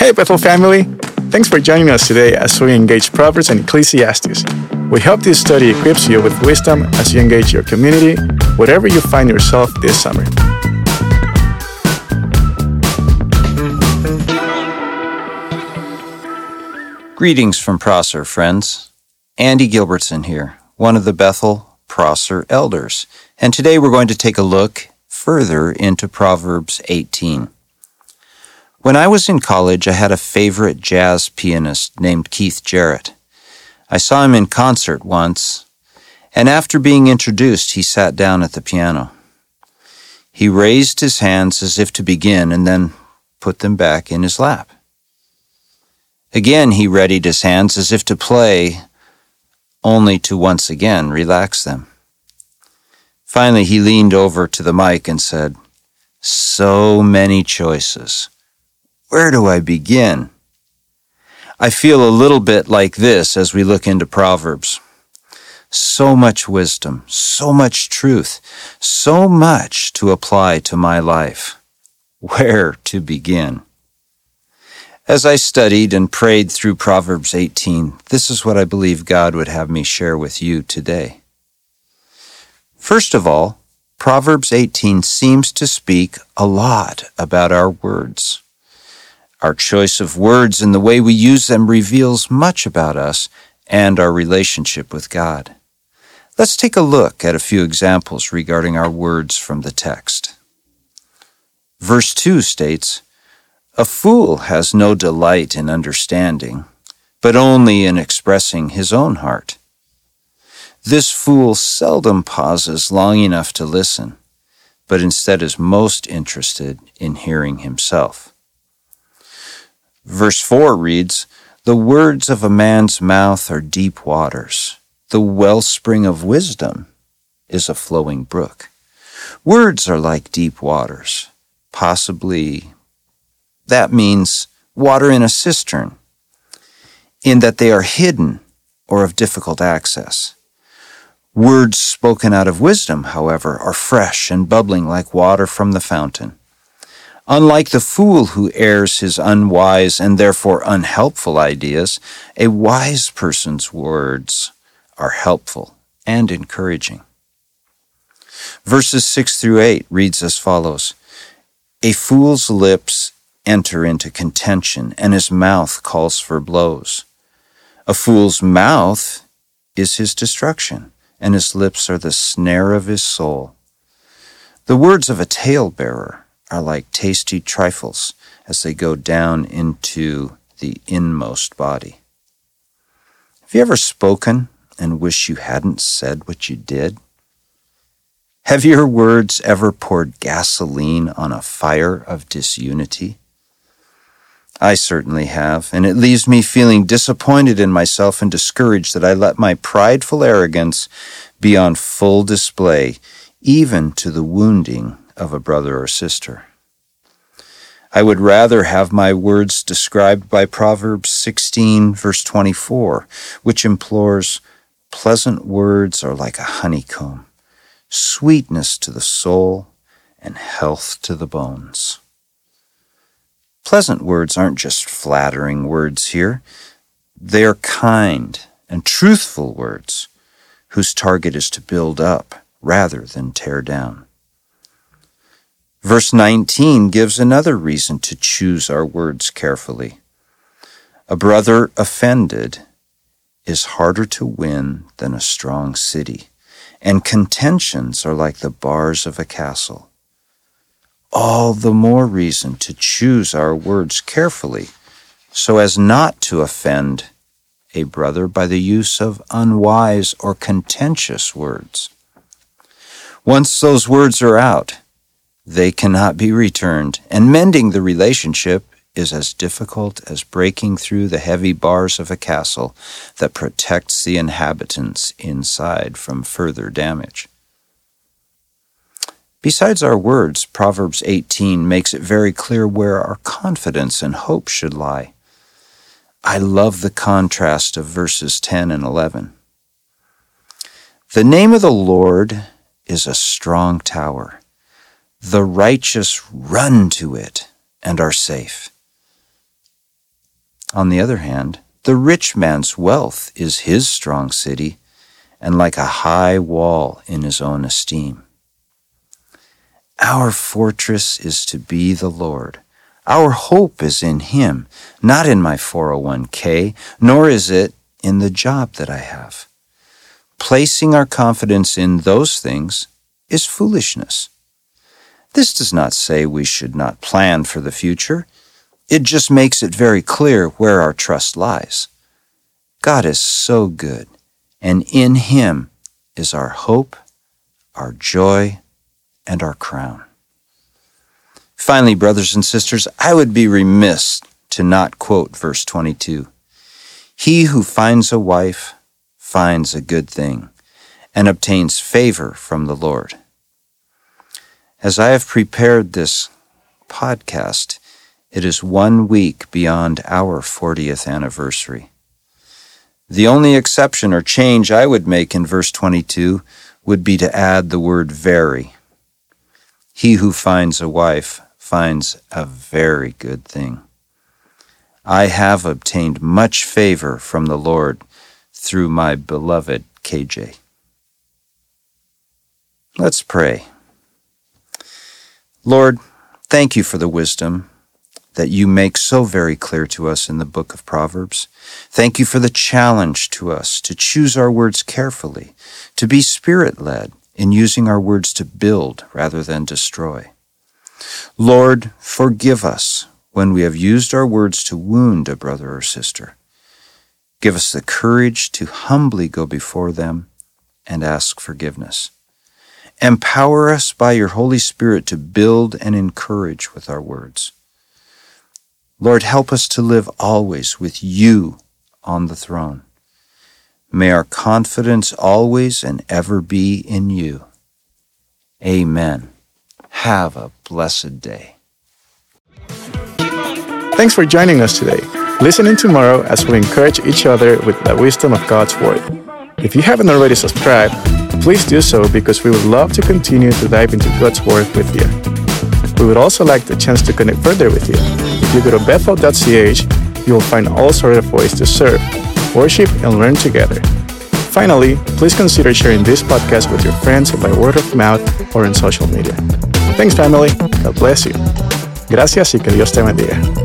Hey, Bethel family! Thanks for joining us today as we engage Proverbs and Ecclesiastes. We hope this study equips you with wisdom as you engage your community, wherever you find yourself this summer. Greetings from Prosser, friends. Andy Gilbertson here, one of the Bethel Prosser elders, and today we're going to take a look further into Proverbs 18. When I was in college, I had a favorite jazz pianist named Keith Jarrett. I saw him in concert once, and after being introduced, he sat down at the piano. He raised his hands as if to begin and then put them back in his lap. Again, he readied his hands as if to play, only to once again relax them. Finally, he leaned over to the mic and said, So many choices. Where do I begin? I feel a little bit like this as we look into Proverbs. So much wisdom, so much truth, so much to apply to my life. Where to begin? As I studied and prayed through Proverbs 18, this is what I believe God would have me share with you today. First of all, Proverbs 18 seems to speak a lot about our words. Our choice of words and the way we use them reveals much about us and our relationship with God. Let's take a look at a few examples regarding our words from the text. Verse 2 states, A fool has no delight in understanding, but only in expressing his own heart. This fool seldom pauses long enough to listen, but instead is most interested in hearing himself. Verse 4 reads, The words of a man's mouth are deep waters. The wellspring of wisdom is a flowing brook. Words are like deep waters. Possibly that means water in a cistern, in that they are hidden or of difficult access. Words spoken out of wisdom, however, are fresh and bubbling like water from the fountain. Unlike the fool who airs his unwise and therefore unhelpful ideas, a wise person's words are helpful and encouraging. Verses 6 through 8 reads as follows A fool's lips enter into contention, and his mouth calls for blows. A fool's mouth is his destruction, and his lips are the snare of his soul. The words of a talebearer are like tasty trifles as they go down into the inmost body. Have you ever spoken and wish you hadn't said what you did? Have your words ever poured gasoline on a fire of disunity? I certainly have, and it leaves me feeling disappointed in myself and discouraged that I let my prideful arrogance be on full display, even to the wounding of a brother or sister. I would rather have my words described by Proverbs 16, verse 24, which implores, Pleasant words are like a honeycomb, sweetness to the soul, and health to the bones. Pleasant words aren't just flattering words here, they are kind and truthful words whose target is to build up rather than tear down. Verse 19 gives another reason to choose our words carefully. A brother offended is harder to win than a strong city, and contentions are like the bars of a castle. All the more reason to choose our words carefully so as not to offend a brother by the use of unwise or contentious words. Once those words are out, they cannot be returned, and mending the relationship is as difficult as breaking through the heavy bars of a castle that protects the inhabitants inside from further damage. Besides our words, Proverbs 18 makes it very clear where our confidence and hope should lie. I love the contrast of verses 10 and 11. The name of the Lord is a strong tower. The righteous run to it and are safe. On the other hand, the rich man's wealth is his strong city, and like a high wall in his own esteem. Our fortress is to be the Lord. Our hope is in Him, not in my 401k, nor is it in the job that I have. Placing our confidence in those things is foolishness. This does not say we should not plan for the future. It just makes it very clear where our trust lies. God is so good, and in Him is our hope, our joy, and our crown. Finally, brothers and sisters, I would be remiss to not quote verse 22. He who finds a wife finds a good thing and obtains favor from the Lord. As I have prepared this podcast, it is one week beyond our 40th anniversary. The only exception or change I would make in verse 22 would be to add the word very. He who finds a wife finds a very good thing. I have obtained much favor from the Lord through my beloved KJ. Let's pray. Lord, thank you for the wisdom that you make so very clear to us in the book of Proverbs. Thank you for the challenge to us to choose our words carefully, to be spirit led in using our words to build rather than destroy. Lord, forgive us when we have used our words to wound a brother or sister. Give us the courage to humbly go before them and ask forgiveness. Empower us by your Holy Spirit to build and encourage with our words. Lord, help us to live always with you on the throne. May our confidence always and ever be in you. Amen. Have a blessed day. Thanks for joining us today. Listen in tomorrow as we encourage each other with the wisdom of God's Word. If you haven't already subscribed, please do so because we would love to continue to dive into God's Word with you. We would also like the chance to connect further with you. If you go to bethel.ch, you will find all sorts of ways to serve, worship, and learn together. Finally, please consider sharing this podcast with your friends by word of mouth or in social media. Thanks, family. God bless you. Gracias y que Dios te bendiga.